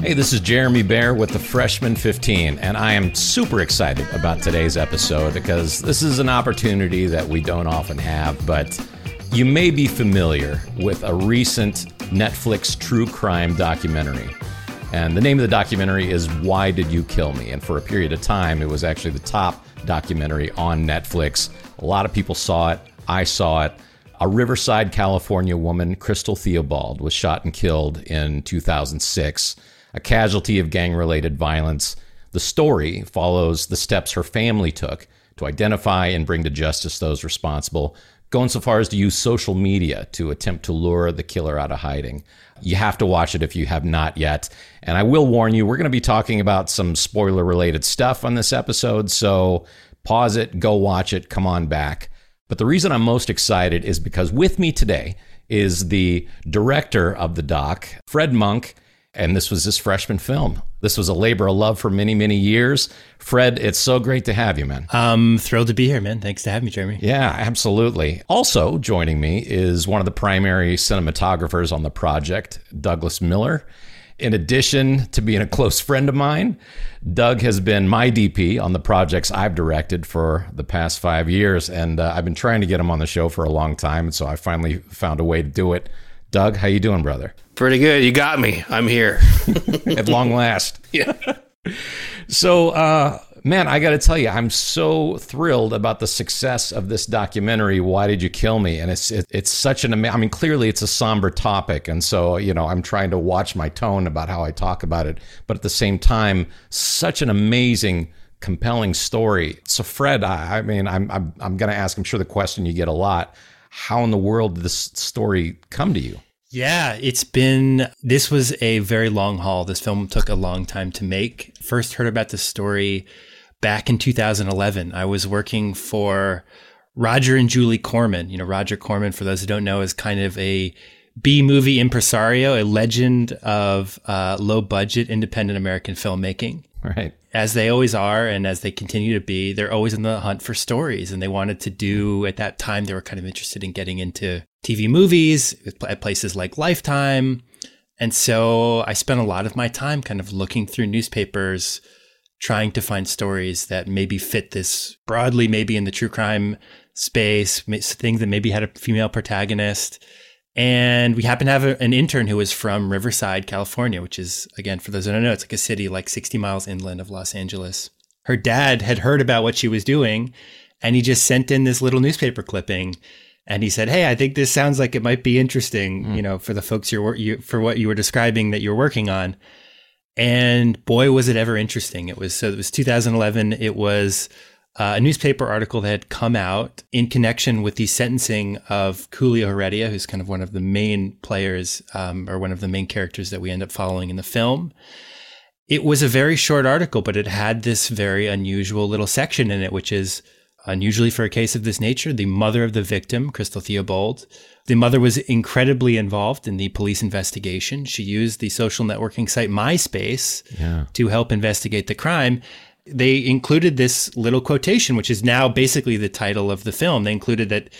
Hey, this is Jeremy Bear with the Freshman 15, and I am super excited about today's episode because this is an opportunity that we don't often have. But you may be familiar with a recent Netflix true crime documentary. And the name of the documentary is Why Did You Kill Me? And for a period of time, it was actually the top documentary on Netflix. A lot of people saw it. I saw it. A Riverside, California woman, Crystal Theobald, was shot and killed in 2006, a casualty of gang related violence. The story follows the steps her family took to identify and bring to justice those responsible, going so far as to use social media to attempt to lure the killer out of hiding. You have to watch it if you have not yet. And I will warn you, we're going to be talking about some spoiler related stuff on this episode. So pause it, go watch it, come on back. But the reason I'm most excited is because with me today is the director of the doc, Fred Munk and this was his freshman film. This was a labor of love for many, many years. Fred, it's so great to have you, man. I'm thrilled to be here, man. Thanks to have me, Jeremy. Yeah, absolutely. Also joining me is one of the primary cinematographers on the project, Douglas Miller. In addition to being a close friend of mine, Doug has been my DP on the projects I've directed for the past five years, and uh, I've been trying to get him on the show for a long time, and so I finally found a way to do it. Doug, how you doing, brother? Pretty good. You got me. I'm here. At long last. yeah. So, uh, man, I got to tell you, I'm so thrilled about the success of this documentary. Why did you kill me? And it's it, it's such an ama- I mean, clearly it's a somber topic, and so you know I'm trying to watch my tone about how I talk about it, but at the same time, such an amazing. Compelling story. So, Fred, I, I mean, I'm, I'm, I'm going to ask, I'm sure the question you get a lot how in the world did this story come to you? Yeah, it's been, this was a very long haul. This film took a long time to make. First heard about the story back in 2011. I was working for Roger and Julie Corman. You know, Roger Corman, for those who don't know, is kind of a B movie impresario, a legend of uh, low budget independent American filmmaking. Right. As they always are, and as they continue to be, they're always in the hunt for stories. And they wanted to do, at that time, they were kind of interested in getting into TV movies at places like Lifetime. And so I spent a lot of my time kind of looking through newspapers, trying to find stories that maybe fit this broadly, maybe in the true crime space, things that maybe had a female protagonist. And we happened to have a, an intern who was from Riverside, California, which is, again, for those who don't know, it's like a city like 60 miles inland of Los Angeles. Her dad had heard about what she was doing, and he just sent in this little newspaper clipping. And he said, "Hey, I think this sounds like it might be interesting, mm. you know, for the folks you're you, for what you were describing that you're working on." And boy, was it ever interesting! It was so. It was 2011. It was uh, a newspaper article that had come out in connection with the sentencing of Julio Heredia, who's kind of one of the main players um, or one of the main characters that we end up following in the film. It was a very short article, but it had this very unusual little section in it, which is unusually for a case of this nature. The mother of the victim, Crystal Theobald, the mother was incredibly involved in the police investigation. She used the social networking site MySpace yeah. to help investigate the crime they included this little quotation, which is now basically the title of the film. They included that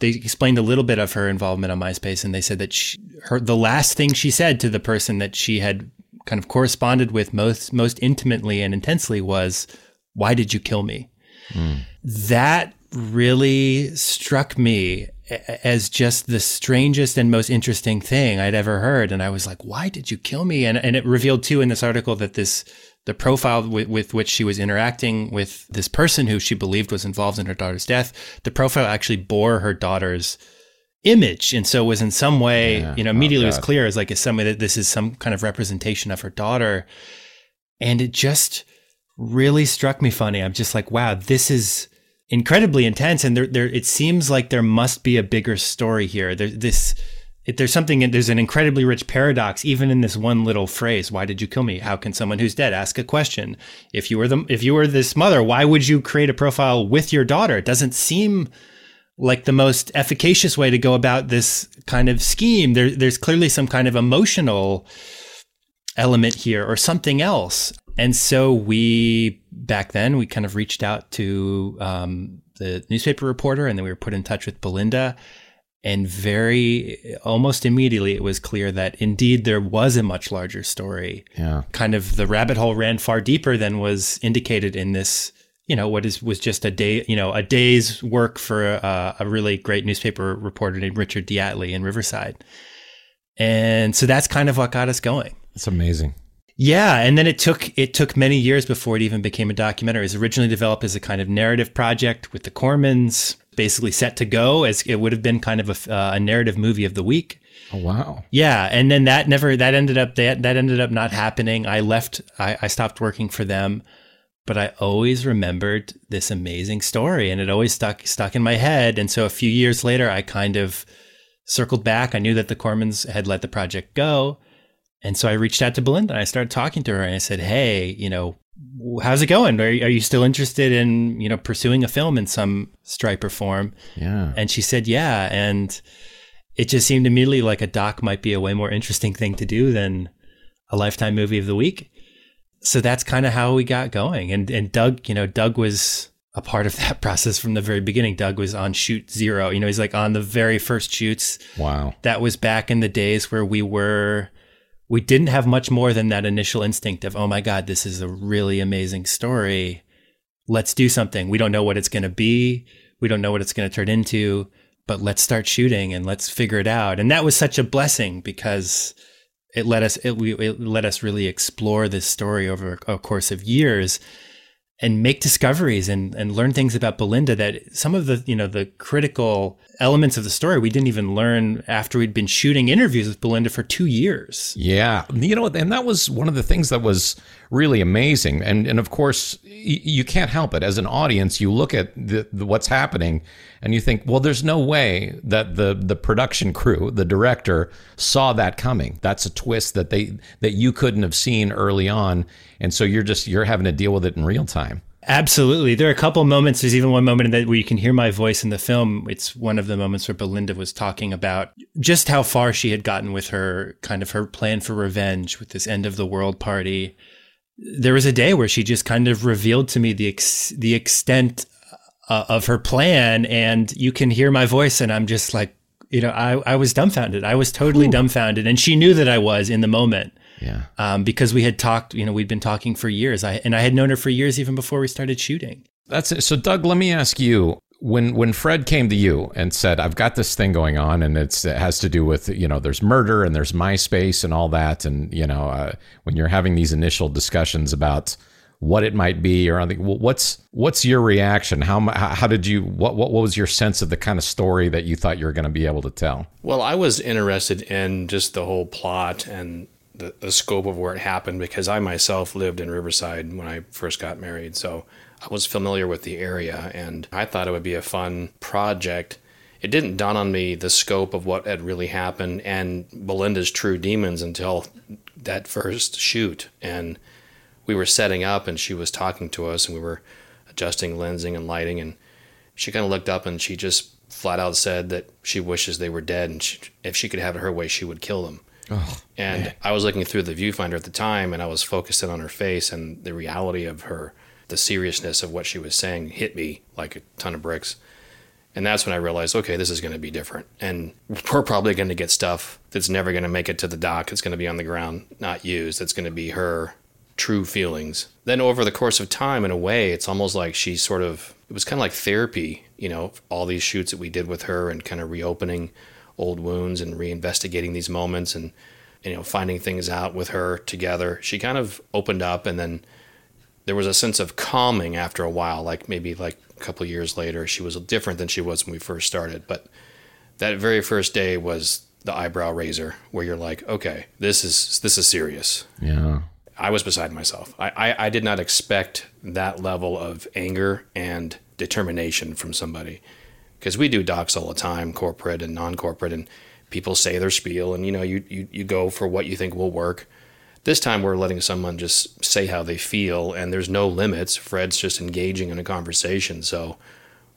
they explained a little bit of her involvement on MySpace, and they said that she, her the last thing she said to the person that she had kind of corresponded with most most intimately and intensely was, "Why did you kill me?" Mm. That really struck me as just the strangest and most interesting thing I'd ever heard. And I was like, why did you kill me? And, and it revealed too in this article that this the profile with, with, which she was interacting with this person who she believed was involved in her daughter's death, the profile actually bore her daughter's image. And so was in some way, yeah. you know, oh, immediately oh, was clear as like, as some way that this is some kind of representation of her daughter. And it just really struck me funny. I'm just like, wow, this is incredibly intense. And there, there, it seems like there must be a bigger story here. There, this, it, there's something there's an incredibly rich paradox even in this one little phrase why did you kill me? How can someone who's dead ask a question? If you were the if you were this mother why would you create a profile with your daughter? It doesn't seem like the most efficacious way to go about this kind of scheme. There, there's clearly some kind of emotional element here or something else. And so we, back then, we kind of reached out to um, the newspaper reporter and then we were put in touch with Belinda. And very almost immediately, it was clear that indeed there was a much larger story. Yeah. Kind of the rabbit hole ran far deeper than was indicated in this, you know, what is was just a day, you know, a day's work for a, a really great newspaper reporter named Richard De Atley in Riverside. And so that's kind of what got us going. It's amazing. Yeah, and then it took it took many years before it even became a documentary. It was originally developed as a kind of narrative project with the Cormans, basically set to go as it would have been kind of a, uh, a narrative movie of the week. Oh wow. Yeah, and then that never that ended up that that ended up not happening. I left. I, I stopped working for them, but I always remembered this amazing story, and it always stuck stuck in my head. And so a few years later, I kind of circled back. I knew that the Cormans had let the project go. And so I reached out to Belinda and I started talking to her and I said, Hey, you know, how's it going? Are, are you still interested in, you know, pursuing a film in some stripe or form? Yeah. And she said, yeah. And it just seemed immediately like a doc might be a way more interesting thing to do than a lifetime movie of the week. So that's kind of how we got going. And, and Doug, you know, Doug was a part of that process from the very beginning. Doug was on shoot zero. You know, he's like on the very first shoots. Wow. That was back in the days where we were we didn't have much more than that initial instinct of, oh my God, this is a really amazing story. Let's do something. We don't know what it's going to be. We don't know what it's going to turn into, but let's start shooting and let's figure it out. And that was such a blessing because it let us, it, it let us really explore this story over a course of years and make discoveries and, and learn things about Belinda that some of the, you know, the critical elements of the story we didn't even learn after we'd been shooting interviews with Belinda for two years. Yeah. You know, and that was one of the things that was really amazing. And, and of course, y- you can't help it. As an audience, you look at the, the, what's happening and you think, well, there's no way that the, the production crew, the director, saw that coming. That's a twist that they, that you couldn't have seen early on. And so you're just, you're having to deal with it in real time. Absolutely. There are a couple moments. There's even one moment that where you can hear my voice in the film. It's one of the moments where Belinda was talking about just how far she had gotten with her kind of her plan for revenge with this end of the world party. There was a day where she just kind of revealed to me the ex- the extent uh, of her plan, and you can hear my voice, and I'm just like, you know, I I was dumbfounded. I was totally Ooh. dumbfounded, and she knew that I was in the moment. Yeah. Um, because we had talked, you know, we'd been talking for years. I and I had known her for years even before we started shooting. That's it. So, Doug, let me ask you: when when Fred came to you and said, "I've got this thing going on, and it's it has to do with you know there's murder and there's MySpace and all that, and you know uh, when you're having these initial discussions about what it might be or anything, what's what's your reaction? How how did you what what was your sense of the kind of story that you thought you were going to be able to tell? Well, I was interested in just the whole plot and the, the scope of where it happened because I myself lived in Riverside when I first got married. So I was familiar with the area and I thought it would be a fun project. It didn't dawn on me the scope of what had really happened and Belinda's true demons until that first shoot. And we were setting up and she was talking to us and we were adjusting lensing and lighting. And she kind of looked up and she just flat out said that she wishes they were dead and she, if she could have it her way, she would kill them. Oh, and man. I was looking through the viewfinder at the time and I was focusing on her face and the reality of her, the seriousness of what she was saying hit me like a ton of bricks. And that's when I realized, okay, this is going to be different. And we're probably going to get stuff that's never going to make it to the doc. It's going to be on the ground, not used. It's going to be her true feelings. Then over the course of time, in a way, it's almost like she sort of, it was kind of like therapy, you know, all these shoots that we did with her and kind of reopening old wounds and reinvestigating these moments and you know finding things out with her together. She kind of opened up and then there was a sense of calming after a while, like maybe like a couple years later, she was different than she was when we first started. But that very first day was the eyebrow raiser, where you're like, okay, this is this is serious. Yeah. I was beside myself. I, I, I did not expect that level of anger and determination from somebody because we do docs all the time, corporate and non-corporate, and people say their spiel, and you know, you, you you go for what you think will work. This time, we're letting someone just say how they feel, and there's no limits. Fred's just engaging in a conversation, so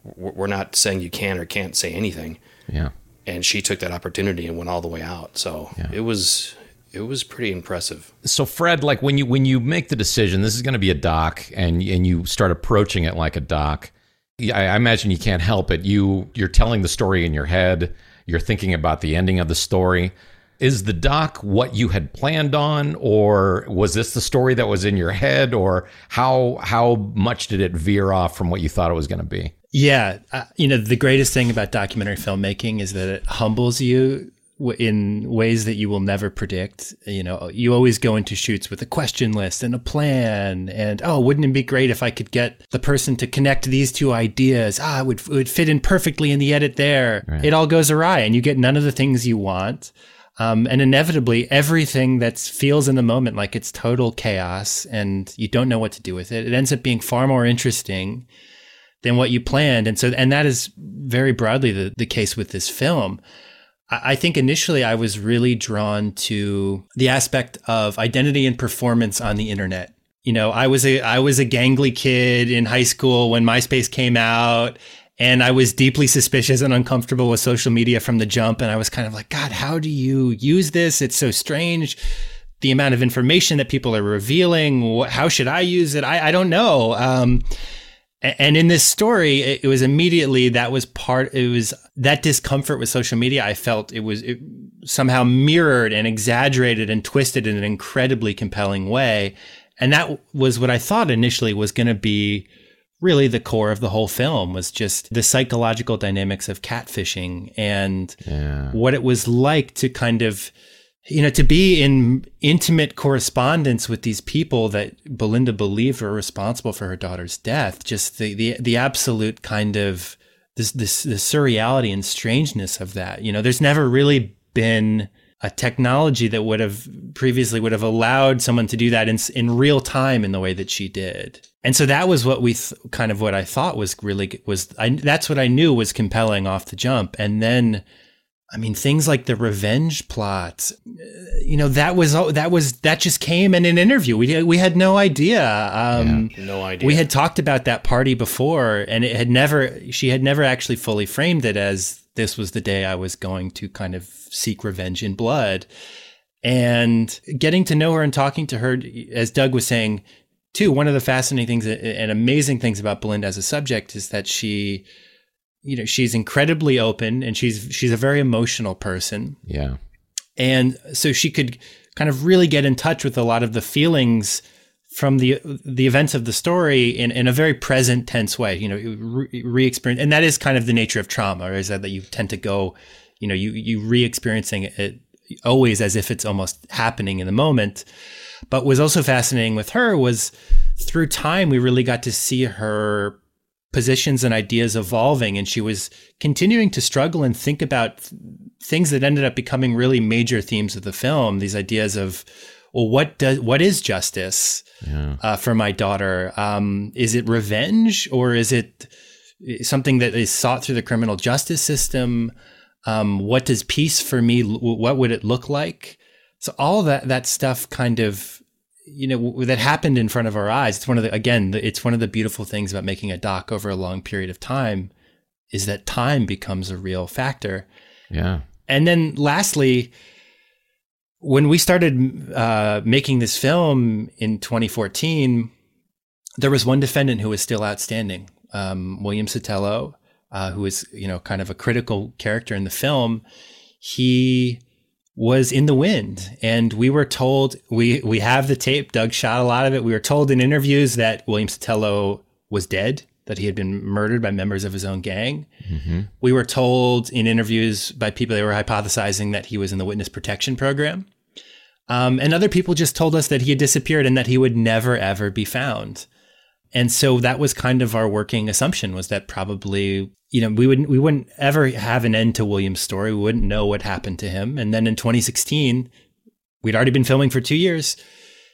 we're not saying you can or can't say anything. Yeah. And she took that opportunity and went all the way out. So yeah. it was it was pretty impressive. So Fred, like when you when you make the decision, this is going to be a doc, and and you start approaching it like a doc. I, I imagine you can't help it. You you're telling the story in your head. You're thinking about the ending of the story. Is the doc what you had planned on, or was this the story that was in your head, or how how much did it veer off from what you thought it was going to be? Yeah, uh, you know the greatest thing about documentary filmmaking is that it humbles you in ways that you will never predict. You know, you always go into shoots with a question list and a plan, and oh, wouldn't it be great if I could get the person to connect these two ideas? Ah, it would it would fit in perfectly in the edit there. Right. It all goes awry, and you get none of the things you want. Um, and inevitably, everything that feels in the moment like it's total chaos and you don't know what to do with it, it ends up being far more interesting than what you planned. And so, and that is very broadly the, the case with this film. I think initially I was really drawn to the aspect of identity and performance on the internet. You know, I was a I was a gangly kid in high school when MySpace came out and I was deeply suspicious and uncomfortable with social media from the jump and I was kind of like, god, how do you use this? It's so strange. The amount of information that people are revealing, how should I use it? I, I don't know. Um, and in this story, it was immediately that was part. It was that discomfort with social media. I felt it was it somehow mirrored and exaggerated and twisted in an incredibly compelling way, and that was what I thought initially was going to be really the core of the whole film was just the psychological dynamics of catfishing and yeah. what it was like to kind of you know, to be in intimate correspondence with these people that Belinda believed were responsible for her daughter's death, just the the, the absolute kind of this this the surreality and strangeness of that. You know, there's never really been a technology that would have previously would have allowed someone to do that in in real time in the way that she did. And so that was what we th- kind of what I thought was really was I, that's what I knew was compelling off the jump. And then I mean, things like the revenge plot, you know, that was that was that just came in an interview. We we had no idea. Um, yeah, no idea. We had talked about that party before, and it had never. She had never actually fully framed it as this was the day I was going to kind of seek revenge in blood. And getting to know her and talking to her, as Doug was saying, too. One of the fascinating things and amazing things about Belinda as a subject is that she you know she's incredibly open and she's she's a very emotional person. Yeah. And so she could kind of really get in touch with a lot of the feelings from the the events of the story in, in a very present tense way you know re-experience and that is kind of the nature of trauma is that, that you tend to go you know you you re-experiencing it always as if it's almost happening in the moment. But was also fascinating with her was through time we really got to see her positions and ideas evolving and she was continuing to struggle and think about th- things that ended up becoming really major themes of the film. These ideas of well what does what is justice yeah. uh, for my daughter? Um, is it revenge or is it something that is sought through the criminal justice system? Um, what does peace for me what would it look like? So all that that stuff kind of you know that happened in front of our eyes. It's one of the again it's one of the beautiful things about making a doc over a long period of time is that time becomes a real factor. Yeah. And then lastly when we started uh, making this film in 2014 there was one defendant who was still outstanding um, william sotelo uh, who is you know kind of a critical character in the film. He was in the wind. And we were told we we have the tape. Doug shot a lot of it. We were told in interviews that William Sotelo was dead, that he had been murdered by members of his own gang. Mm-hmm. We were told in interviews by people that were hypothesizing that he was in the witness protection program. Um, and other people just told us that he had disappeared and that he would never ever be found. And so that was kind of our working assumption was that probably you know, we wouldn't we wouldn't ever have an end to William's story. We wouldn't know what happened to him. And then in 2016, we'd already been filming for two years.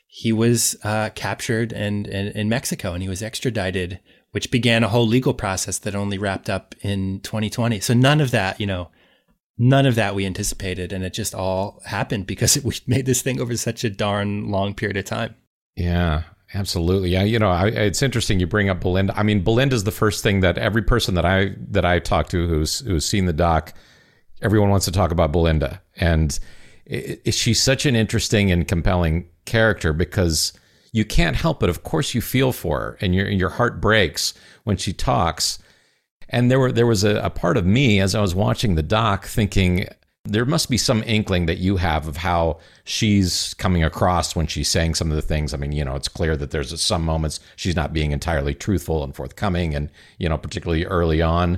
He was uh, captured and, and in Mexico, and he was extradited, which began a whole legal process that only wrapped up in 2020. So none of that, you know, none of that we anticipated, and it just all happened because we made this thing over such a darn long period of time. Yeah, Absolutely. Yeah. You know, I, it's interesting you bring up Belinda. I mean, Belinda is the first thing that every person that I that I talk to who's who's seen the doc, everyone wants to talk about Belinda. And i i she's such an interesting and compelling character because you can't help it. Of course, you feel for her, and your your heart breaks when she talks. And there were there was a, a part of me as I was watching the doc thinking there must be some inkling that you have of how she's coming across when she's saying some of the things. I mean, you know, it's clear that there's some moments she's not being entirely truthful and forthcoming, and you know, particularly early on.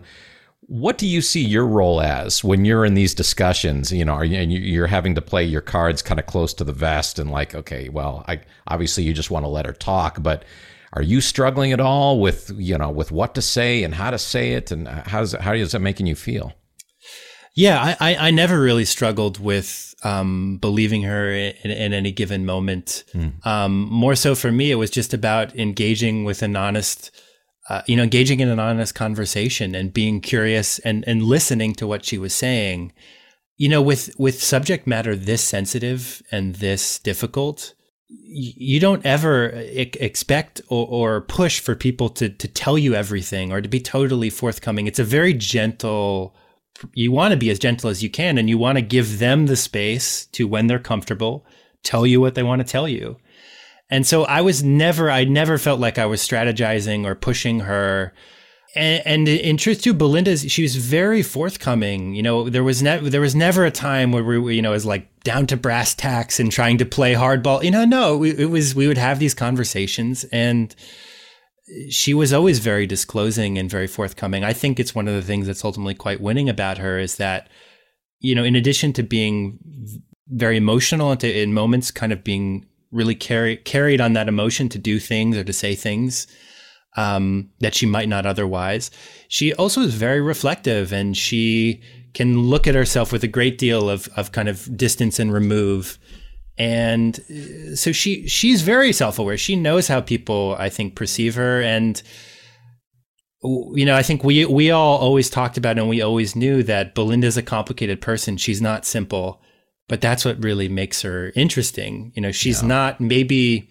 What do you see your role as when you're in these discussions? You know, are you, and you're having to play your cards kind of close to the vest, and like, okay, well, I obviously you just want to let her talk, but are you struggling at all with you know with what to say and how to say it, and uh, how's how is that making you feel? Yeah, I, I never really struggled with um, believing her in, in, any given moment. Mm. Um, more so for me, it was just about engaging with an honest, uh, you know, engaging in an honest conversation and being curious and and listening to what she was saying. You know, with with subject matter this sensitive and this difficult, you don't ever expect or, or, push for people to to tell you everything or to be totally forthcoming. It's a very gentle you want to be as gentle as you can and you want to give them the space to when they're comfortable tell you what they want to tell you. And so i was never i never felt like i was strategizing or pushing her. And, and in truth too belinda she was very forthcoming you know there was never there was never a time where we you know was like down to brass tacks and trying to play hardball you know no it was we would have these conversations and she was always very disclosing and very forthcoming. I think it's one of the things that's ultimately quite winning about her is that, you know, in addition to being very emotional and to, in moments kind of being really carry, carried on that emotion to do things or to say things um, that she might not otherwise, she also is very reflective and she can look at herself with a great deal of, of kind of distance and remove and uh, so she she's very self-aware. She knows how people i think perceive her. And you know i think we we all always talked about and we always knew that belinda's a complicated person. She's not simple but that's what really makes her interesting. You know she's yeah. not maybe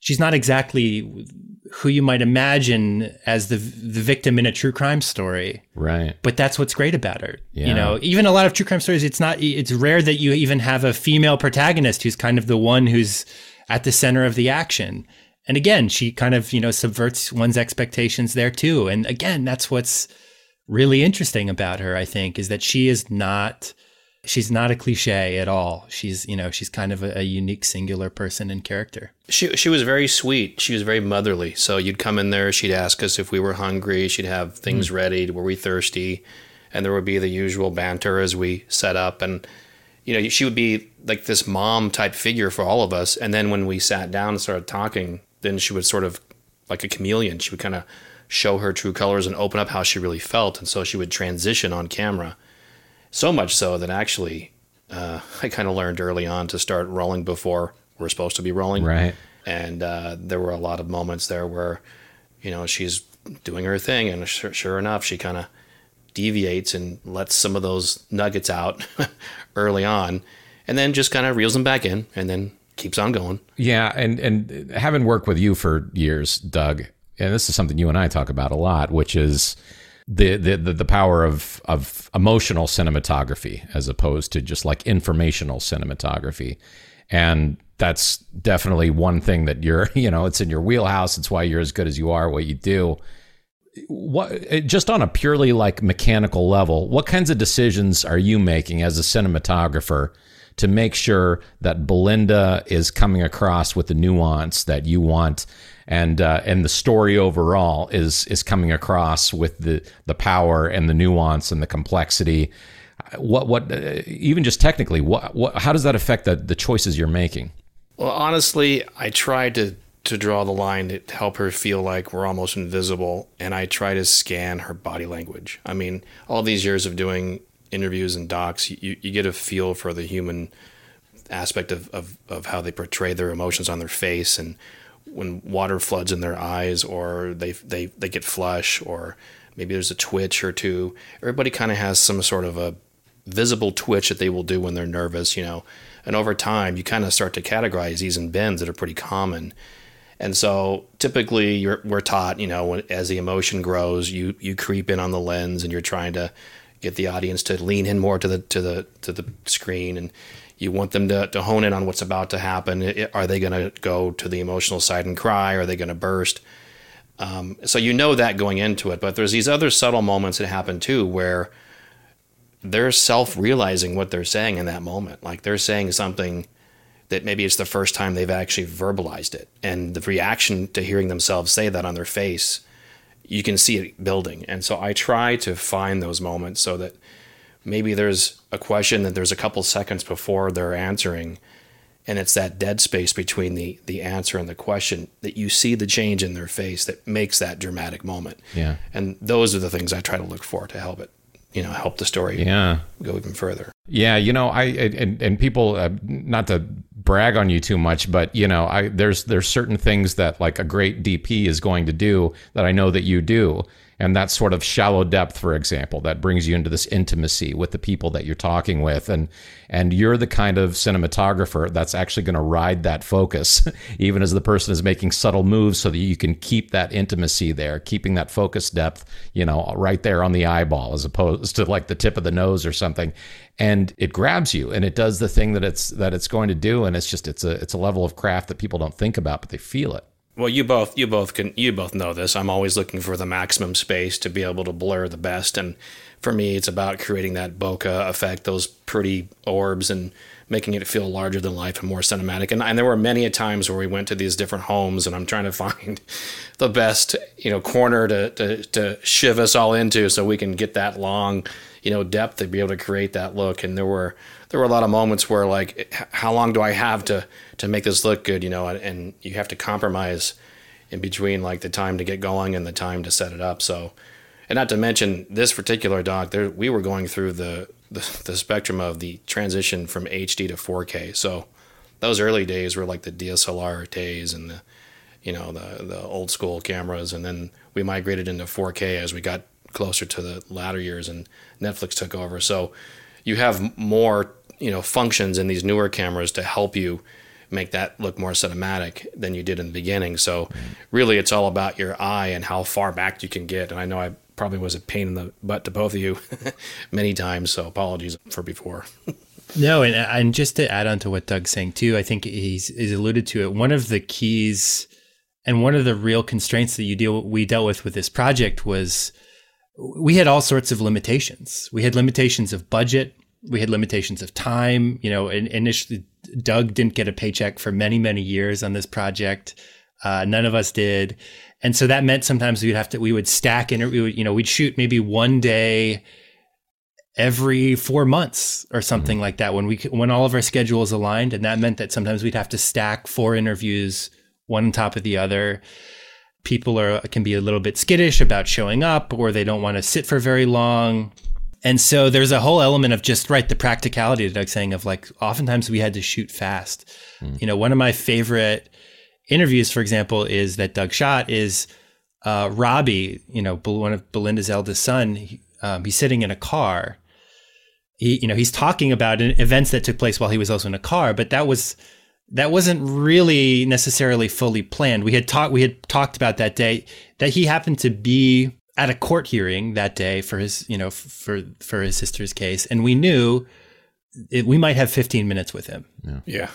she's not exactly who you might imagine as the the victim in a true crime story. Right. But that's what's great about her. Yeah. You know, even a lot of true crime stories, it's not it's rare that you even have a female protagonist who's kind of the one who's at the center of the action. And again, she kind of, you know, subverts one's expectations there too. And again, that's what's really interesting about her, I think, is that she is not she's not a cliche at all. She's, you know, she's kind of a, a, unique, singular person and character. She she was very sweet. She was very motherly. So you'd come in there, she'd ask us if we were hungry. She'd have things mm. ready. Were we thirsty? And there would be the usual banter as we set up. And you know, she would be like this mom type figure for all of us. And then when we sat down and started talking, then she would sort of like a chameleon. She would kind of show her true colors and open up how she really felt. And so she would transition on camera so much so that actually, uh, I kind of learned early on to start rolling before we're supposed to be rolling. Right. And uh, there were a lot of moments there where, you know, she's doing her thing, and sure, sure enough, she kind of deviates and lets some of those nuggets out early on, and then just kind of reels them back in, and then keeps on going. Yeah, and and having worked with you for years, Doug, and this is something you and I talk about a lot, which is the, the the power of of emotional cinematography as opposed to just like informational cinematography. And that's definitely one thing that you're you know it's in your wheelhouse. It's why you're as good as you are what you do. What eh, just on a purely like mechanical level what kinds of decisions are you making as a cinematographer to make sure that Belinda is coming across with the nuance that you want and uh, and the story overall is is coming across with the the power and the nuance and the complexity. What what uh, even just technically what what how does that affect the the choices you're making? Well, honestly, I try to to draw the line to help her feel like we're almost invisible, and I try to scan her body language. I mean, all these years of doing interviews and docs, you, you get a feel for the human aspect of, of, of how they portray their emotions on their face and when water floods in their eyes or they they they get flush or maybe there's a twitch or two. Everybody kind of has some sort of a visible twitch that they will do when they're nervous, you know. And over time, you kind of start to categorize these in bins that are pretty common. And so typically we're taught, you know, as the emotion grows, you you creep in on the lens and you're trying to get the audience to lean in more to the to the to the screen and You want them to, to hone in on what's about to happen. Are they going to go to the emotional side and cry? Are they going to burst? Um, so you know that going into it, but there's these other subtle moments that happen too where they're self realizing what they're saying in that moment. Like they're saying something that maybe it's the first time they've actually verbalized it. And the reaction to hearing themselves say that on their face, you can see it building. And so I try to find those moments so that maybe there's a question that there's a couple seconds before they're answering and it's that dead space between the the answer and the question that you see the change in their face that makes that dramatic moment. Yeah. And those are the things I try to look for to help it, you know, help the story Yeah. go even further. Yeah, you know, I and, and people uh, not to brag on you too much, but you know, I there's there's certain things that like a great DP is going to do that I know that you do, and that sort of shallow depth, for example, that brings you into this intimacy with the people that you're talking with, and and you're the kind of cinematographer that's actually going to ride that focus, even as the person is making subtle moves, so that you can keep that intimacy there, keeping that focus depth, you know, right there on the eyeball, as opposed to like the tip of the nose or something. And it grabs you and it does the thing that it's that it's going to do and it's just it's a it's a level of craft that people don't think about but they feel it Well, you both you both can you both know this. I'm always looking for the maximum space to be able to blur the best and for me it's about creating that bokeh effect, those pretty orbs and making it feel larger than life and more cinematic. And, and there were many times where we went to these different homes and I'm trying to find the best, you know, corner to to to shiv us all into so we can get that long, you know, depth to be able to create that look and there were there were a lot of moments where like how long do I have to to make this look good, you know, and, you have to compromise in between like the time to get going and the time to set it up. So, and not to mention this particular doc, there we were going through the, the the spectrum of the transition from HD to 4K. So, those early days were like the DSLR days and the you know the the old school cameras, and then we migrated into 4K as we got closer to the latter years, and Netflix took over. So, you have more you know functions in these newer cameras to help you make that look more cinematic than you did in the beginning. So really it's all about your eye and how far back you can get. And I know I probably was a pain in the butt to both of you many times, so apologies for before. No, and and just to add on to what Doug's saying too, I think he's, he's alluded to it. One of the keys and one of the real constraints that you deal we dealt with with this project was we had all sorts of limitations. We had limitations of budget. We had limitations of time. You know, initially Doug didn't get a paycheck for many many years on this project. Uh, none of us did, and so that meant sometimes we'd have to we would stack and we would you know we'd shoot maybe one day every four months or something like that when we when all of our schedules aligned and that meant that sometimes we'd have to stack four interviews one on top of the other people are can be a little bit skittish about showing up or they don't want to sit for very long and so there's a whole element of just right the practicality that Doug's saying of like oftentimes we had to shoot fast. You know one of my favorite interviews for example is that Doug shot is uh, Robbie you know one of Belinda's eldest son. He, um, he's sitting in a car. He you know he's talking about events that took place while he was also in a car but that was that wasn't really necessarily fully planned. We had talked we had talked about that day that he happened to be at a court hearing that day for his you know for for his sister's case and we knew it, we might have 15 minutes with him Yeah.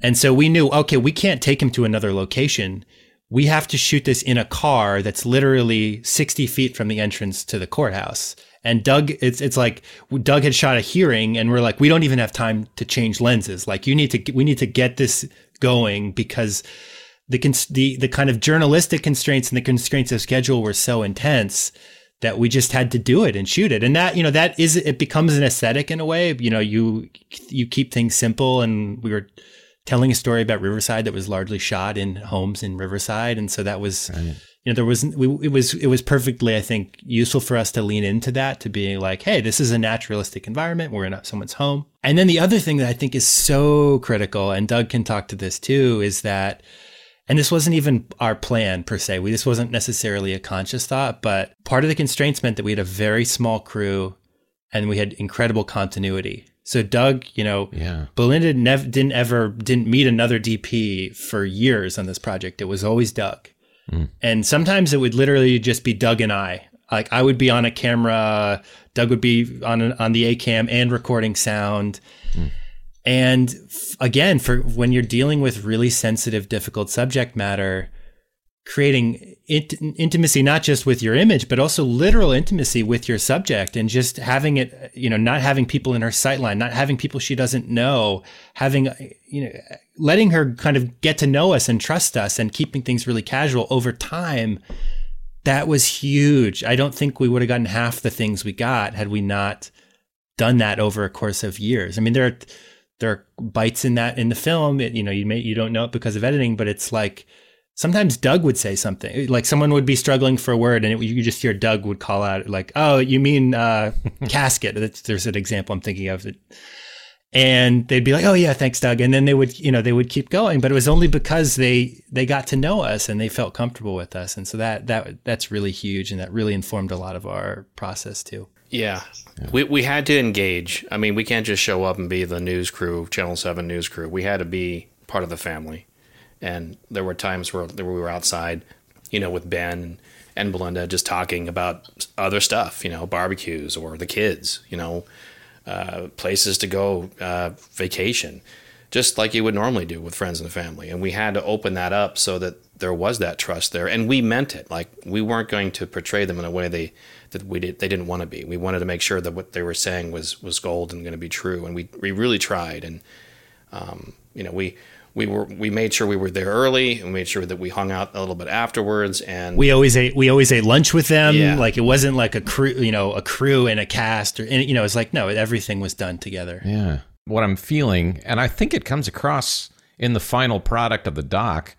and so we knew, okay, we can't take him to another location. We have to shoot this in a car that's literally 60 feet from the entrance to the courthouse. And Doug, it's it's like Doug had shot a hearing, and we're like, we don't even have time to change lenses. Like, you need to, we need to get this going because the cons- the the kind of journalistic constraints and the constraints of schedule were so intense that we just had to do it and shoot it. And that you know that is it becomes an aesthetic in a way. You know, you you keep things simple, and we were telling a story about Riverside that was largely shot in homes in Riverside, and so that was you know there was we, it was it was perfectly I think useful for us to lean into that to be like, hey, this is a naturalistic environment. We're in someone's home, and then the other thing that I think is so critical, and Doug can talk to this too, is that. And this wasn't even our plan per se. We this wasn't necessarily a conscious thought, but part of the constraints meant that we had a very small crew and we had incredible continuity. So Doug, you know, Yeah. Belinda never didn't ever didn't meet another DP for years on this project. It was always Doug. Mm. And sometimes it would literally just be Doug and I. Like I would be on a camera, Doug would be on an, on the A cam and recording sound. Mm. And f- again, for when you're dealing with really sensitive, difficult subject matter, creating int- intimacy not just with your image but also literal intimacy with your subject and just having it you know not having people in her sightline not having people she doesn't know having you know letting her kind of get to know us and trust us and keeping things really casual over time that was huge. I don't think we would have gotten half the things we got had we not done that over a course of years. I mean there are there are bites in that in the film it, you know you may you don't know it because of editing but it's like sometimes Doug would say something like someone would be struggling for a word and it, you just hear Doug would call out like, "Oh, you mean uh, casket?" That's, there's an example I'm thinking of. And they'd be like, "Oh yeah, thanks, Doug," and then they would, you know, they would keep going. But it was only because they they got to know us and they felt comfortable with us, and so that that that's really huge, and that really informed a lot of our process too. Yeah. yeah. We, we had to engage. I mean, we can't just show up and be the news crew, Channel 7 news crew. We had to be part of the family. And there were times where, we were outside, you know, with Ben and Belinda just talking about other stuff, you know, barbecues or the kids, you know, uh, places to go, uh, vacation, just like you would normally do with friends and family. And we had to open that up so that there was that trust there, and we meant it. Like we weren't going to portray them in a way they that we did they didn't want to be. We wanted to make sure that what they were saying was was gold and going to be true, and we we really tried. And um, you know we we were we made sure we were there early and made sure that we hung out a little bit afterwards and we always ate we always ate lunch with them yeah. like it wasn't like a crew you know a crew and a cast or you know it's like no everything was done together yeah what i'm feeling and i think it comes across in the final product of the doc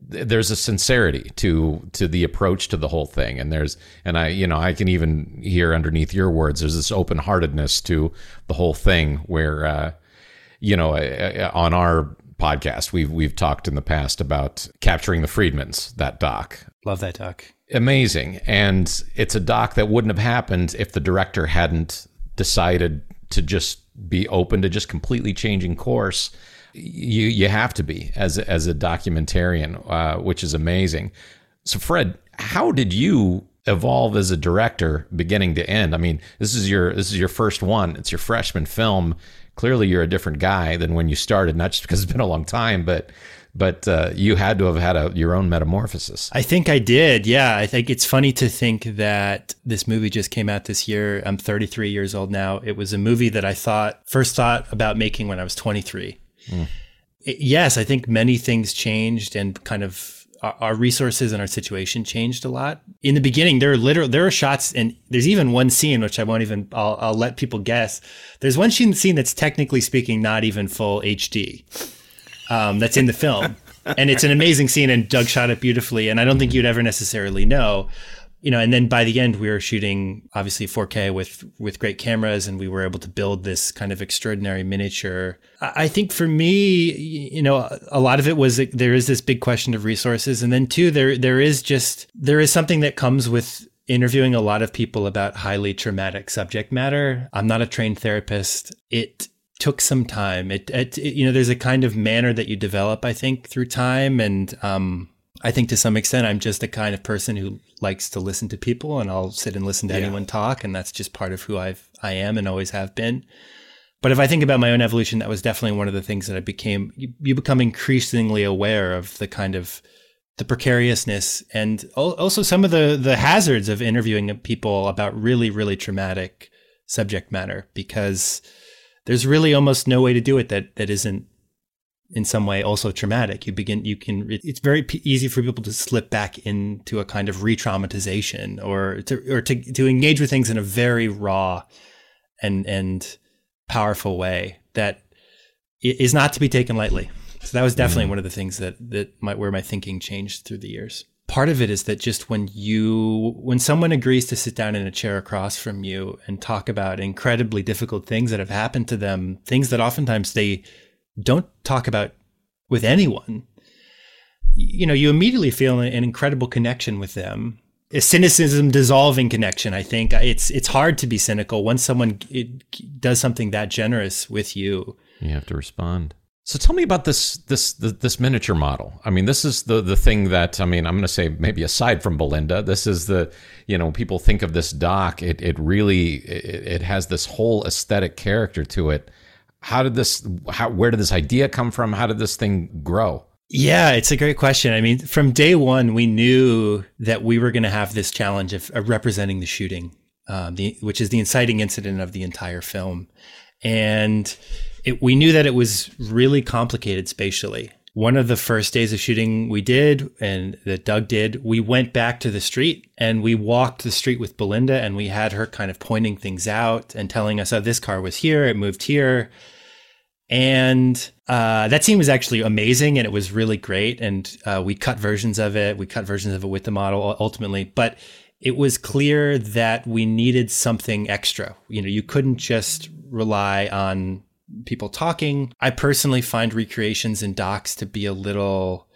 there's a sincerity to to the approach to the whole thing and there's and i you know i can even hear underneath your words there's this open-heartedness to the whole thing where uh you know on our podcast. We've we've talked in the past about capturing the Friedmans That doc. Love that doc. Amazing, and it's a doc that wouldn't have happened if the director hadn't decided to just be open to just completely changing course. You you have to be as as a documentarian, uh, which is amazing. So, Fred, how did you evolve as a director, beginning to end? I mean, this is your this is your first one. It's your freshman film clearly you're a different guy than when you started, not just because it's been a long time, but but uh, you had to have had a, your own metamorphosis. I think I did. Yeah, I think it's funny to think that this movie just came out this year. I'm 33 years old now. It was a movie that I thought first thought about making when I was 23. Mm. It, yes, I think many things changed and kind of our resources and our situation changed a lot. In the beginning, there are literal there are shots, and there's even one scene which I won't even I'll, I'll let people guess. There's one scene that's technically speaking not even full HD. Um, that's in the film, and it's an amazing scene, and Doug shot it beautifully. And I don't think you'd ever necessarily know you know, and then by the end we were shooting obviously 4K with with great cameras, and we were able to build this kind of extraordinary miniature. I think for me, you know, a lot of it was there is this big question of resources, and then two, there there is just there is something that comes with interviewing a lot of people about highly traumatic subject matter. I'm not a trained therapist. It took some time. It, it, it you know, there's a kind of manner that you develop, I think, through time, and um, I think to some extent, I'm just the kind of person who likes to listen to people, and I'll sit and listen to yeah. anyone talk, and that's just part of who I've I am and always have been. But if I think about my own evolution, that was definitely one of the things that I became. You, you become increasingly aware of the kind of the precariousness and also some of the the hazards of interviewing people about really really traumatic subject matter because there's really almost no way to do it that that isn't in some way also traumatic. You begin, you can, it's very p- easy for people to slip back into a kind of re-traumatization or to, or to, to engage with things in a very raw and, and powerful way that is not to be taken lightly. So that was definitely mm one of the things that, that my, where my thinking changed through the years. Part of it is that just when you, when someone agrees to sit down in a chair across from you and talk about incredibly difficult things that have happened to them, things that oftentimes they, don't talk about with anyone, you know, you immediately feel an incredible connection with them. A cynicism dissolving connection. I think it's it's hard to be cynical once someone does something that generous with you. You have to respond. So tell me about this this this miniature model. I mean, this is the the thing that I mean. I'm going to say maybe aside from Belinda, this is the you know people think of this doc. It it really it, it has this whole aesthetic character to it how did this how where did this idea come from how did this thing grow yeah, it's a great question. I mean, from day one, we knew that we were going to have this challenge of, of representing the shooting, um, the, which is the inciting incident of the entire film. And it, we knew that it was really complicated spatially. One of the first days of shooting we did, and that Doug did, we went back to the street and we walked the street with Belinda and we had her kind of pointing things out and telling us, oh, this car was here, it moved here and uh, that scene was actually amazing and it was really great. And uh, we cut versions of it. We cut versions of it with the model ultimately. But it was clear that we needed something extra. You know, you couldn't just rely on people talking. I personally find recreations in docs to be a little.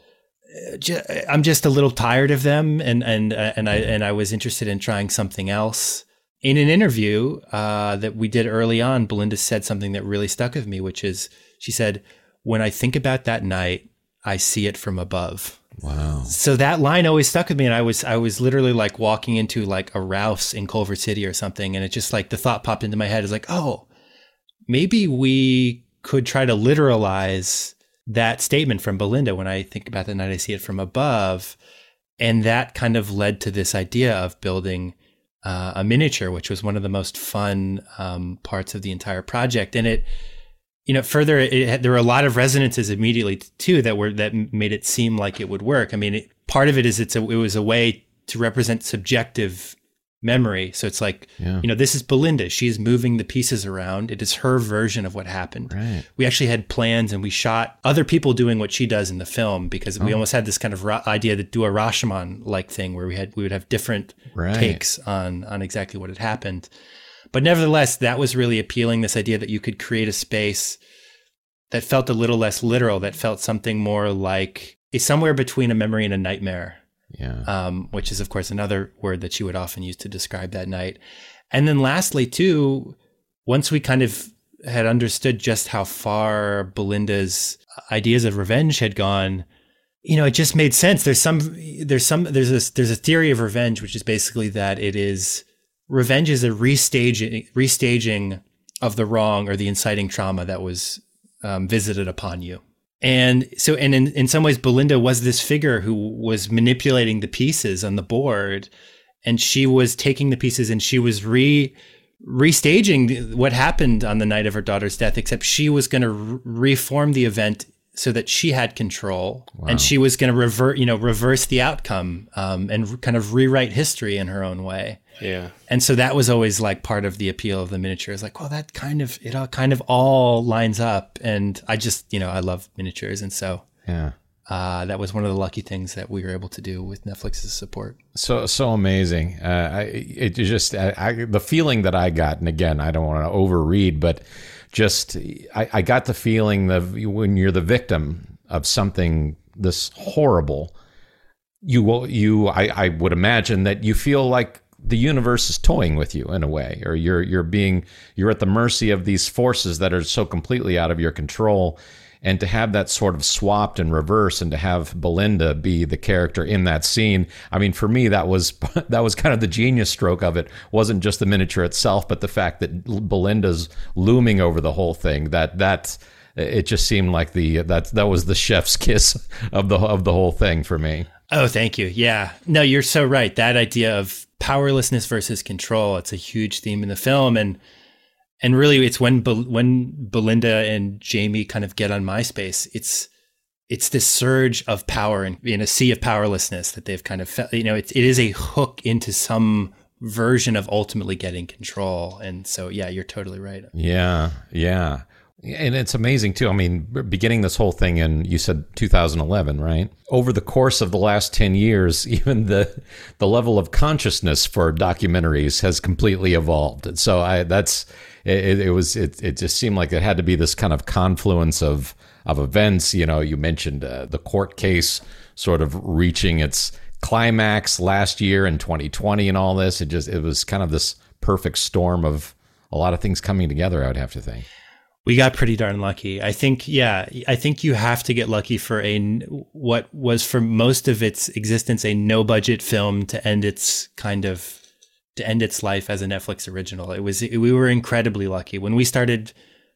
Uh, I'm just a little tired of them, and and uh, and I and I was interested in trying something else in an interview uh, that we did early on, Belinda said something that really stuck with me, which is she said, When I think about that night, I see it from above. Wow. So that line always stuck with me. And I was I was literally like walking into like a Ralph's in Culver City or something. And it just like the thought popped into my head is like, oh, maybe we could try to literalize that statement from Belinda when I think about the night I see it from above. And that kind of led to this idea of building uh, a miniature, which was one of the most fun um, parts of the entire project. And it, you know, further, it had, there were a lot of resonances immediately too that were that made it seem like it would work. I mean, it, part of it is it's a it was a way to represent subjective memory. So it's like, yeah. you know, this is Belinda. She is moving the pieces around. It is her version of what happened. Right. We actually had plans and we shot other people doing what she does in the film because oh. we almost had this kind of ra- idea to do a Rashomon like thing where we had we would have different right. takes on on exactly what had happened. But nevertheless, that was really appealing. This idea that you could create a space that felt a little less literal, that felt something more like somewhere between a memory and a nightmare yeah. Um, which is, of course, another word that she would often use to describe that night. And then lastly, too, once we kind of had understood just how far Belinda's ideas of revenge had gone, you know, it just made sense. There's some, there's some, there's a, there's a theory of revenge, which is basically that it is revenge is a restaging, restaging of the wrong or the inciting trauma that was um, visited upon you. And so, and in, in some ways, Belinda was this figure who was manipulating the pieces on the board, and she was taking the pieces and she was re restaging what happened on the night of her daughter's death. Except she was going to re- reform the event so that she had control, wow. and she was going to revert, you know, reverse the outcome um, and kind of rewrite history in her own way. Yeah. And so that was always like part of the appeal of the miniature. It's like, well, that kind of it all kind of all lines up. And I just, you know, I love miniatures, and so yeah. Uh, that was one of the lucky things that we were able to do with Netflix's support. So so amazing. Uh, I, it just I, I, the feeling that I got, and again, I don't want to overread, but just I, I got the feeling that when you're the victim of something this horrible, you will you I, I would imagine that you feel like the universe is toying with you in a way or you're you're being you're at the mercy of these forces that are so completely out of your control and to have that sort of swapped and reverse and to have Belinda be the character in that scene I mean for me that was that was kind of the genius stroke of it wasn't just the miniature itself but the fact that Belinda's looming over the whole thing that that it just seemed like the that that was the chef's kiss of the of the whole thing for me Oh, thank you. Yeah. No, you're so right. That idea of powerlessness versus control, it's a huge theme in the film and and really it's when when Belinda and Jamie kind of get on MySpace, it's it's this surge of power and in a sea of powerlessness that they've kind of felt, you know, it, it is a hook into some version of ultimately getting control. And so, yeah, you're totally right. Yeah. Yeah. And it's amazing too. I mean, beginning this whole thing in you said 2011, right? Over the course of the last 10 years, even the the level of consciousness for documentaries has completely evolved. So I that's it, it was it it just seemed like it had to be this kind of confluence of of events. You know, you mentioned uh, the court case sort of reaching its climax last year in 2020 and all this. It just it was kind of this perfect storm of a lot of things coming together. I would have to think we got pretty darn lucky. I think, yeah, I think you have to get lucky for a what was for most of its existence a no budget film to end its kind of to end its life as a Netflix original. It was we were incredibly lucky when we started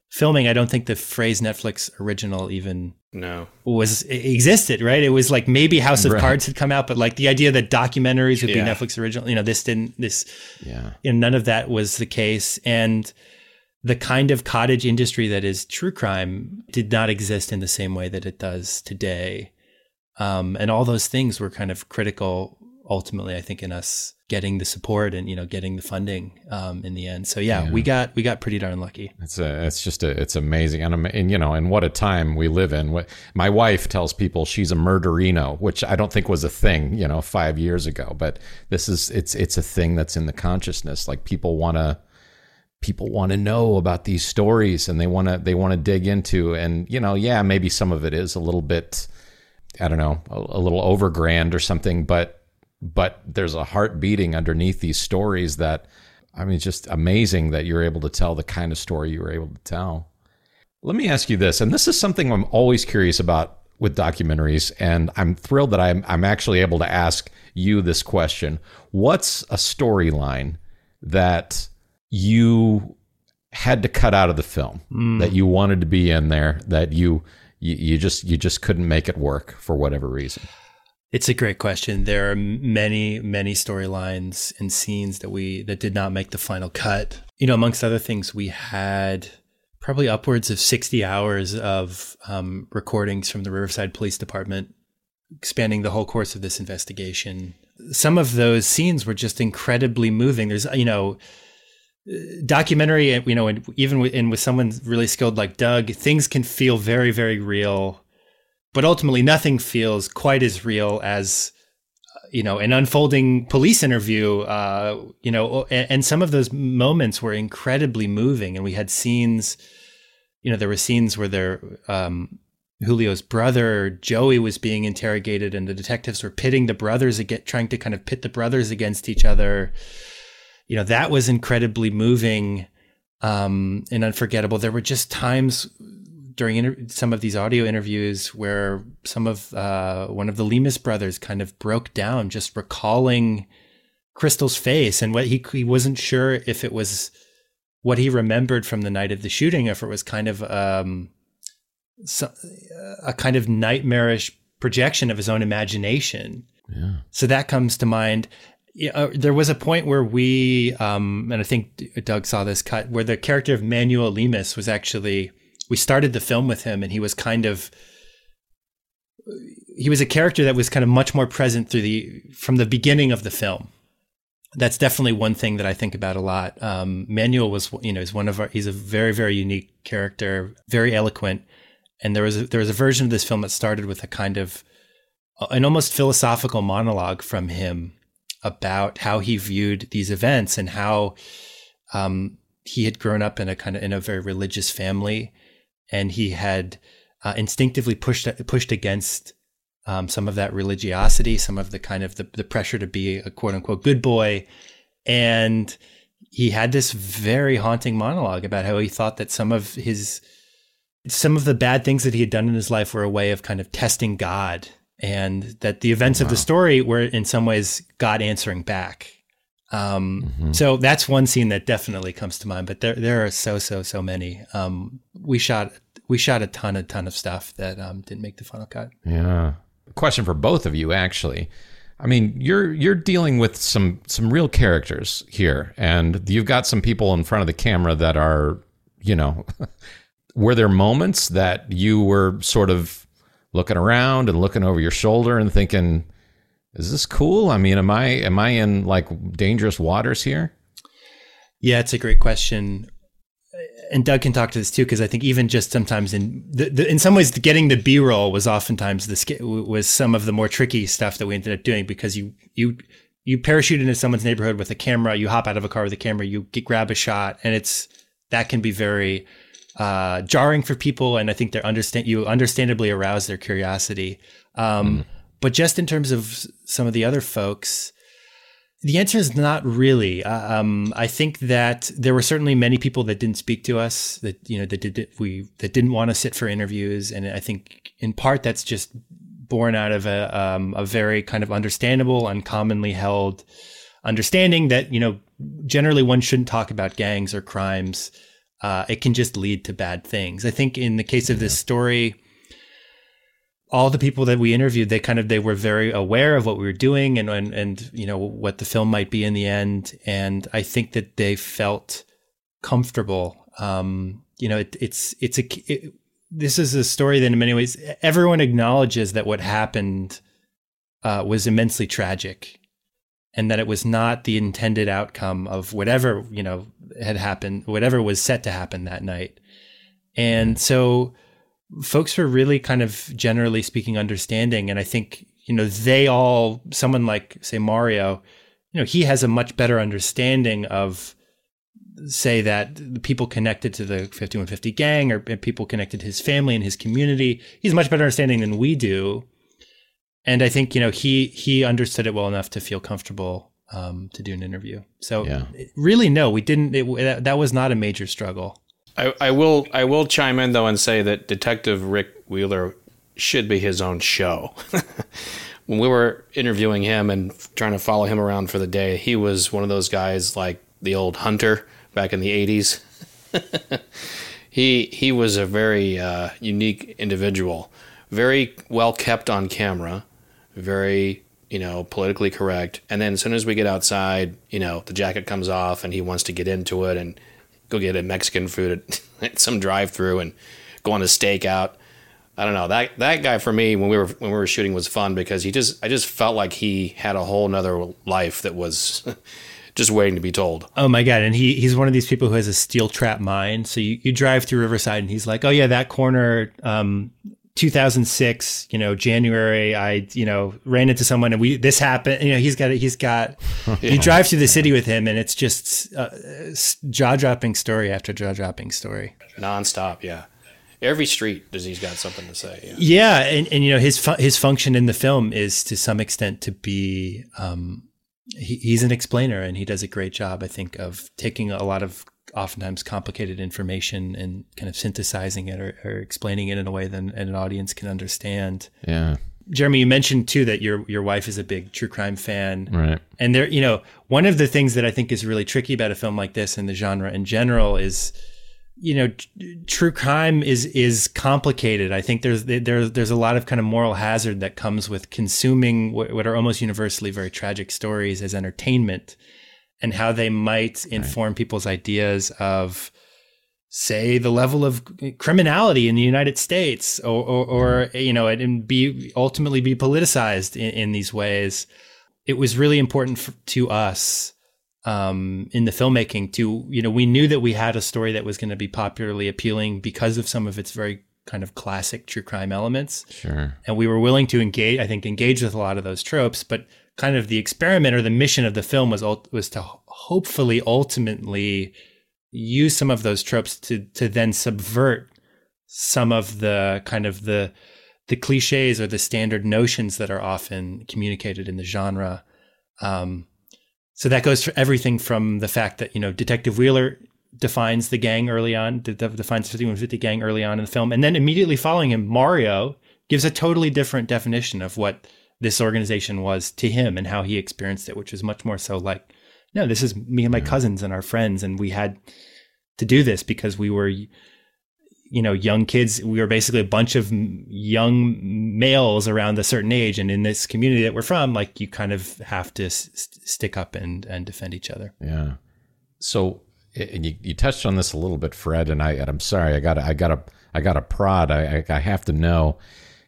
filming, I don't think the phrase Netflix original even No. was existed, right? It was like maybe House of Right. Cards had come out, but like the idea that documentaries would Yeah. be Netflix original, you know, this didn't this Yeah. you know, none of that was the case. And the kind of cottage industry that is true crime did not exist in the same way that it does today. Um, and all those things were kind of critical ultimately, I think, in us getting the support and, you know, getting the funding um, in the end. So yeah, we got we got pretty darn lucky. It's a, it's just a, it's amazing, and, and you know, and what a time we live in. What my wife tells people she's a murderino, which I don't think was a thing, you know, five years ago. But this is, it's, it's a thing that's in the consciousness. Like people want to, people want to know about these stories, and they want to, they want to dig into, and you know, yeah, maybe some of it is a little bit, I don't know, a, a little over grand or something, but, but there's a heart beating underneath these stories that I mean, just amazing that you're able to tell the kind of story you were able to tell. Let me ask you this, and this is something I'm always curious about with documentaries, and I'm thrilled that I'm I'm actually able to ask you this question. What's a storyline that you had to cut out of the film that you wanted to be in there that you, you you just you just couldn't make it work for whatever reason? It's a great question. There are many, many storylines and scenes that we that did not make the final cut. You know, amongst other things, we had probably upwards of sixty hours of um, recordings from the Riverside Police Department, spanning the whole course of this investigation. Some of those scenes were just incredibly moving. There's, you know, documentary. You know, and even with, and with someone really skilled like Doug, things can feel very, very real but ultimately nothing feels quite as real as uh, you know an unfolding police interview uh, you know and, and some of those moments were incredibly moving and we had scenes you know there were scenes where there um, Julio's brother Joey was being interrogated and the detectives were pitting the brothers against trying to kind of pit the brothers against each other you know that was incredibly moving um, and unforgettable there were just times during inter- some of these audio interviews where some of uh, one of the Lemus brothers kind of broke down just recalling Crystal's face and what he he wasn't sure if it was what he remembered from the night of the shooting, or if it was kind of um, so, a kind of nightmarish projection of his own imagination. Yeah. So that comes to mind. Yeah, uh, there was a point where we, um, and I think Doug saw this cut, where the character of Manuel Lemus was actually we started the film with him and he was kind of he was a character that was kind of much more present through the from the beginning of the film that's definitely one thing that I think about a lot. Um, Manuel was, you know, is one of our. He's a very, very unique character, very eloquent, and there was a, there was a version of this film that started with a kind of an almost philosophical monologue from him about how he viewed these events and how um, he had grown up in a kind of in a very religious family, and he had uh, instinctively pushed pushed against um, some of that religiosity, some of the kind of the, the pressure to be a quote unquote good boy. And he had this very haunting monologue about how he thought that some of his, some of the bad things that he had done in his life were a way of kind of testing God and that the events of the story were in some ways God answering back. Um, Mhm. so that's one scene that definitely comes to mind, but there, there are so, so, so many. Um, we shot, we shot a ton, a ton of stuff that, um, didn't make the final cut. Yeah. Question for both of you, actually. I mean, you're you're dealing with some some real characters here, and you've got some people in front of the camera that are, you know, were there moments that you were sort of looking around and looking over your shoulder and thinking, "Is this cool? I mean, am I am I in like dangerous waters here?" Yeah, it's a great question. And Doug can talk to this too, because I think even just sometimes in the, the, in some ways, getting the B roll was oftentimes the was some of the more tricky stuff that we ended up doing because you you you parachute into someone's neighborhood with a camera, you hop out of a car with a camera, you get, grab a shot, and it's that can be very uh, jarring for people, and I think they're understand you understandably arouse their curiosity. Um, But just in terms of some of the other folks, the answer is not really. Uh, Um, I think that there were certainly many people that didn't speak to us, that you know, that did we that didn't want to sit for interviews, and I think in part that's just born out of a um, a very kind of understandable, uncommonly held understanding that you know generally one shouldn't talk about gangs or crimes uh, it can just lead to bad things. I think in the case of this story, all the people that we interviewed, they kind of they were very aware of what we were doing and and and you know what the film might be in the end, and I think that they felt comfortable. Um, you know, it, it's it's a it, this is a story that in many ways everyone acknowledges that what happened uh, was immensely tragic, and that it was not the intended outcome of whatever you know had happened, whatever was set to happen that night, and mm. so folks were really kind of generally speaking understanding. And i think you know they all someone like say mario you know he has a much better understanding of say that the people connected to the 5150 gang or people connected to his family and his community he's much better understanding than we do and i think you know he he understood it well enough to feel comfortable um, to do an interview so Yeah. really no we didn't it, that, that was not a major struggle I, I will I will chime in though and say that Detective Rick Wheeler should be his own show. when we were interviewing him and trying to follow him around for the day, he was one of those guys like the old hunter back in the eighties. he he was a very uh, unique individual, very well kept on camera, very you know politically correct. And then as soon as we get outside, you know the jacket comes off and he wants to get into it and go get a Mexican food at, at some drive-through and go on a stakeout. I don't know that that guy for me when we were when we were shooting was fun because he just I just felt like he had a whole nother life that was just waiting to be told. Oh my god! And he he's one of these people who has a steel trap mind. So you, you drive through Riverside, and he's like, "Oh yeah, that corner, um, 2006, you know, January, I you know ran into someone, and we this happened. You know, he's got he's got. You drive through the city with him, and it's just uh, jaw dropping story after jaw dropping story. nonstop. Yeah, every street does he's got something to say. Yeah. Yeah, and, and you know his fu- his function in the film is to some extent to be um, he, he's an explainer and he does a great job, I think, of taking a lot of oftentimes complicated information and kind of synthesizing it or, or explaining it in a way that an, audience can understand. Yeah. Jeremy, you mentioned too that your your wife is a big true crime fan, Right. and there, you know, one of the things that I think is really tricky about a film like this and the genre in general is, you know, t- true crime is is complicated. I think there's there's there's a lot of kind of moral hazard that comes with consuming what, what are almost universally very tragic stories as entertainment, and how they might inform people's ideas of say the level of criminality in the United States or, or, or you know, and be ultimately be politicized in, in these ways. It was really important for, to us um, in the filmmaking to, you know, we knew that we had a story that was going to be popularly appealing because of some of its very kind of classic true crime elements. Sure. And we were willing to engage, I think, engage with a lot of those tropes, but kind of the experiment or the mission of the film was, was to hopefully ultimately use some of those tropes to to then subvert some of the kind of the the cliches or the standard notions that are often communicated in the genre. Um, so that goes for everything from the fact that you know Detective Wheeler defines the gang early on, de- de- defines 5150 gang early on in the film, and then immediately following him, Mario gives a totally different definition of what this organization was to him and how he experienced it, which was much more so like, no, this is me and my cousins and our friends, and we had to do this because we were you know young kids we were basically a bunch of young males around a certain age and in this community that we're from like you kind of have to s- stick up and and defend each other Yeah. So, and you, you touched on this a little bit, Fred, and I, and I'm sorry, I got, I got a, I got a prod. I, I, I have to know.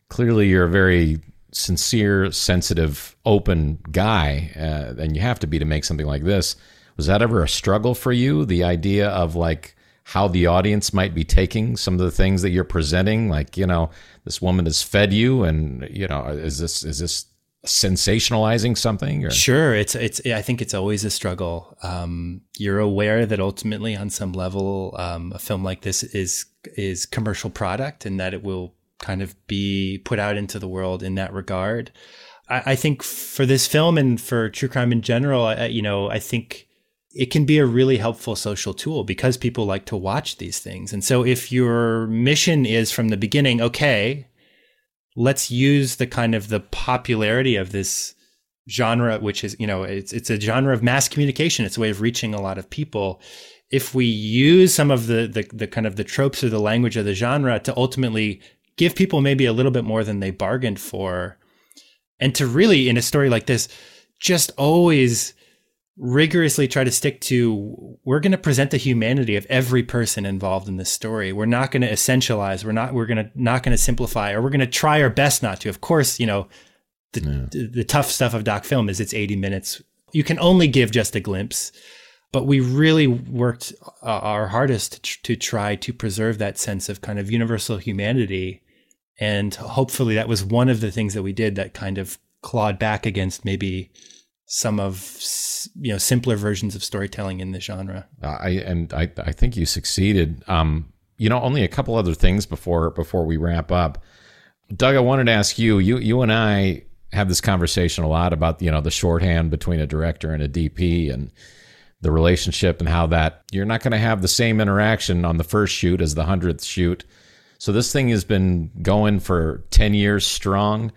Clearly, you're a very sincere, sensitive, open guy, uh, and you have to be to make something like this. Was that ever a struggle for you? The idea of like how the audience might be taking some of the things that you're presenting, like you know, this woman has fed you, and you know, is this is this sensationalizing something? Or Sure, it's it's. I think it's always a struggle. Um, you're aware that ultimately, on some level, um, a film like this is is commercial product, and that it will kind of be put out into the world in that regard. I, I think for this film and for true crime in general, I, you know, I think it can be a really helpful social tool because people like to watch these things. And so, if your mission is from the beginning, okay, let's use the kind of the popularity of this genre which is you know it's it's a genre of mass communication it's a way of reaching a lot of people if we use some of the, the the kind of the tropes or the language of the genre to ultimately give people maybe a little bit more than they bargained for, and to really in a story like this, just always rigorously try to stick to we're going to present the humanity of every person involved in this story. We're not going to essentialize. We're not we're going to not going to simplify or we're going to try our best not to. Of course, you know, the, yeah. the, the tough stuff of doc film is it's 80 minutes. You can only give just a glimpse, but we really worked uh, our hardest to, tr- to try to preserve that sense of kind of universal humanity and hopefully that was one of the things that we did that kind of clawed back against maybe some of you know simpler versions of storytelling in the genre. I and I I think you succeeded. Um, you know, only a couple other things before before we wrap up. Doug, I wanted to ask you. You you and I have this conversation a lot about you know the shorthand between a director and a DP and the relationship and how that you're not going to have the same interaction on the first shoot as the hundredth shoot. So this thing has been going for ten years strong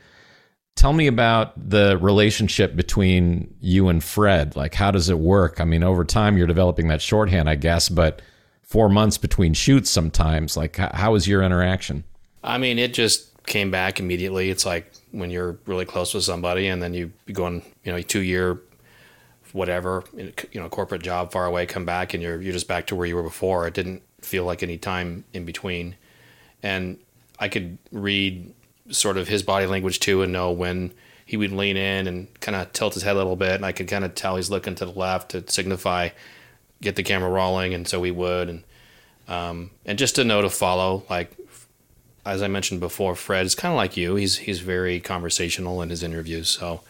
tell me about the relationship between you and Fred. Like, how does it work? I mean, over time, you're developing that shorthand, I guess, but four months between shoots sometimes. Like, how is your interaction? I mean, it just came back immediately. It's like when you're really close with somebody and then you go on, you know, two year, whatever, you know, corporate job far away, come back and you're, you're just back to where you were before. It didn't feel like any time in between. And I could read sort of his body language too and know when he would lean in and kind of tilt his head a little bit and I could kind of tell he's looking to the left to signify get the camera rolling and so he would and um, and just to know to follow like as I mentioned before Fred is kind of like you he's he's very conversational in his interviews so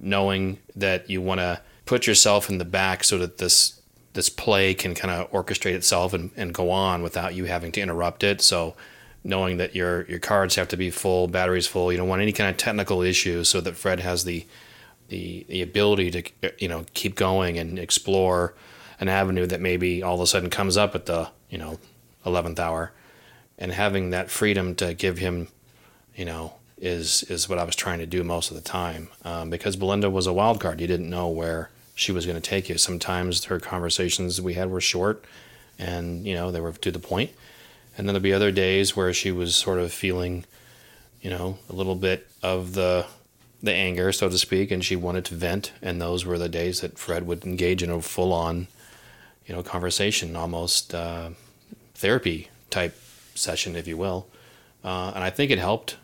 knowing that you want to put yourself in the back so that this this play can kind of orchestrate itself and, and go on without you having to interrupt it so knowing that your your cards have to be full, batteries full. You don't want any kind of technical issues, so that Fred has the the the ability to you know keep going and explore an avenue that maybe all of a sudden comes up at the you know eleventh hour, and having that freedom to give him, you know, is is what I was trying to do most of the time. Um, because Belinda was a wild card. You didn't know where she was going to take you. Sometimes her conversations we had were short, and you know they were to the point and then there'd be other days where she was sort of feeling, you know, a little bit of the the anger, so to speak, and she wanted to vent. And those were the days that Fred would engage in a full on, you know, conversation, almost uh, therapy type session, if you will. Uh, and I think it helped,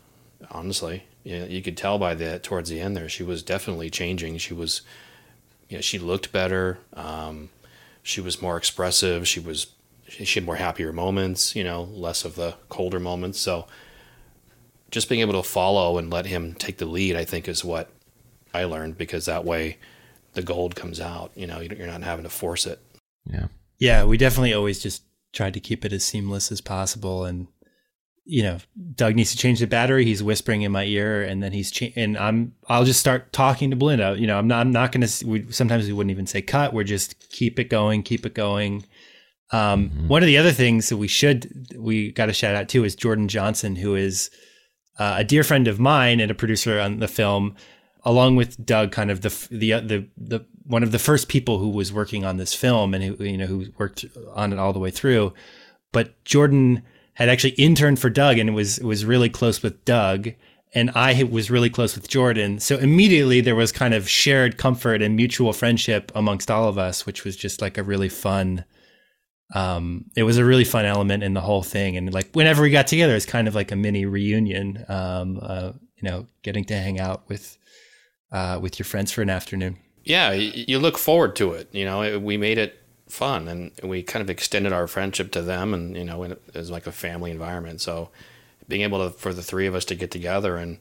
honestly. You, know, you could tell by the towards the end there, she was definitely changing. She was, you know, she looked better. Um, she was more expressive. She was she had more happier moments, you know, less of the colder moments. So just being able to follow and let him take the lead, I think, is what I learned because that way the gold comes out. You know, you're not having to force it. Yeah. Yeah. We definitely always just tried to keep it as seamless as possible. And, you know, Doug needs to change the battery. He's whispering in my ear, and then he's cha- and I'm I'll just start talking to Belinda. You know, I'm not I'm not gonna. We, sometimes we wouldn't even say cut. We're just keep it going, keep it going. Um, mm-hmm. One of the other things that we should we got a shout out to is Jordan Johnson, who is uh, a dear friend of mine and a producer on the film, along with Doug, kind of the the the the one of the first people who was working on this film and who you know who worked on it all the way through. But Jordan had actually interned for Doug and was was really close with Doug and I was really close with Jordan. So immediately there was kind of shared comfort and mutual friendship amongst all of us, which was just like a really fun um, it was a really fun element in the whole thing. And like whenever we got together, it's kind of like a mini reunion. Um, uh, you know, getting to hang out with uh, with your friends for an afternoon. Yeah, you look forward to it. You know, we made it fun, and we kind of extended our friendship to them, and you know, it was like a family environment. So, being able to for the three of us to get together and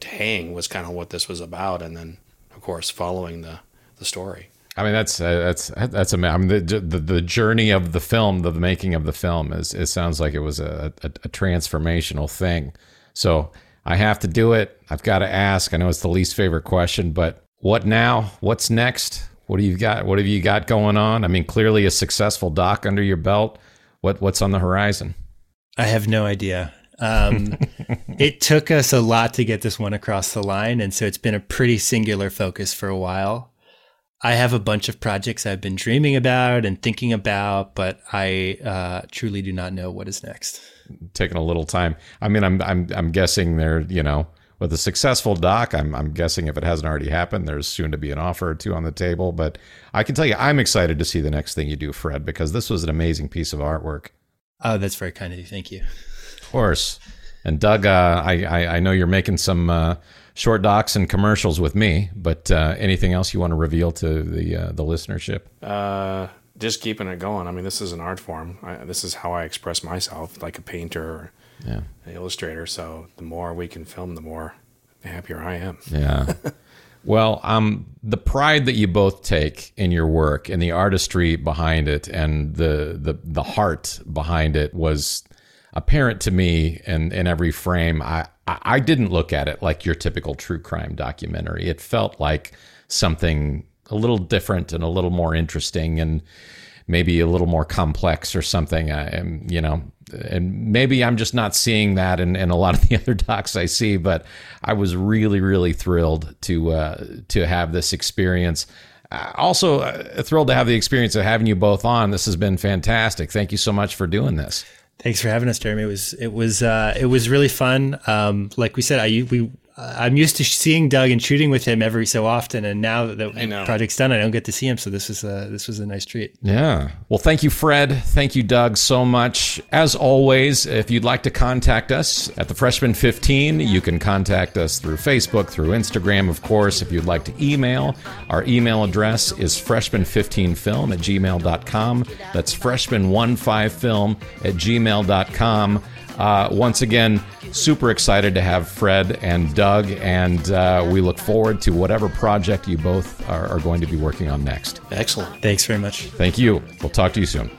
to hang was kind of what this was about, and then of course following the the story. I mean, that's uh, that's that's a. I mean, the, the, the journey of the film, the, making of the film, is it sounds like it was a, a, a transformational thing. So I have to do it. I've got to ask. I know it's the least favorite question, but what now? What's next? What do you got? What have you got going on? I mean, clearly a successful doc under your belt. What what's on the horizon? I have no idea. Um, it took us a lot to get this one across the line, and so it's been a pretty singular focus for a while. I have a bunch of projects I've been dreaming about and thinking about, but I uh, truly do not know what is next. Taking a little time. I mean, I'm I'm I'm guessing there. You know, with a successful doc, I'm I'm guessing if it hasn't already happened, there's soon to be an offer or two on the table. But I can tell you, I'm excited to see the next thing you do, Fred, because this was an amazing piece of artwork. Oh, that's very kind of you. Thank you. Of course. And Doug, uh, I, I, I know you're making some uh, short docs and commercials with me, but uh, anything else you want to reveal to the uh, the listenership? Uh, just keeping it going. I mean, this is an art form. I, this is how I express myself, like a painter or Yeah. an illustrator. So the more we can film, the more happier I am. Yeah. well, um, the pride that you both take in your work and the artistry behind it and the the the heart behind it was apparent to me in, in every frame. I, I didn't look at it like your typical true crime documentary. It felt like something a little different and a little more interesting and maybe a little more complex or something. I am, you know, and maybe I'm just not seeing that in, in a lot of the other docs I see, but I was really, really thrilled to, uh, to have this experience. Uh, also uh, thrilled to have the experience of having you both on. This has been fantastic. Thank you so much for doing this. Thanks for having us, Jeremy. It was it was uh, it was really fun. Um, like we said, I we Uh, I'm used to seeing Doug and shooting with him every so often, and now that the project's done, I don't get to see him. So this was a this was a nice treat. Yeah. Well, thank you, Fred. Thank you, Doug, so much. As always, if you'd like to contact us at the Freshman 15, you can contact us through Facebook, through Instagram, of course. If you'd like to email, our email address is freshman15film at gmail.com. That's freshman15film at gmail.com. Uh, once again, super excited to have Fred and Doug, and uh, we look forward to whatever project you both are, are going to be working on next. Excellent. Thanks very much. Thank you. We'll talk to you soon.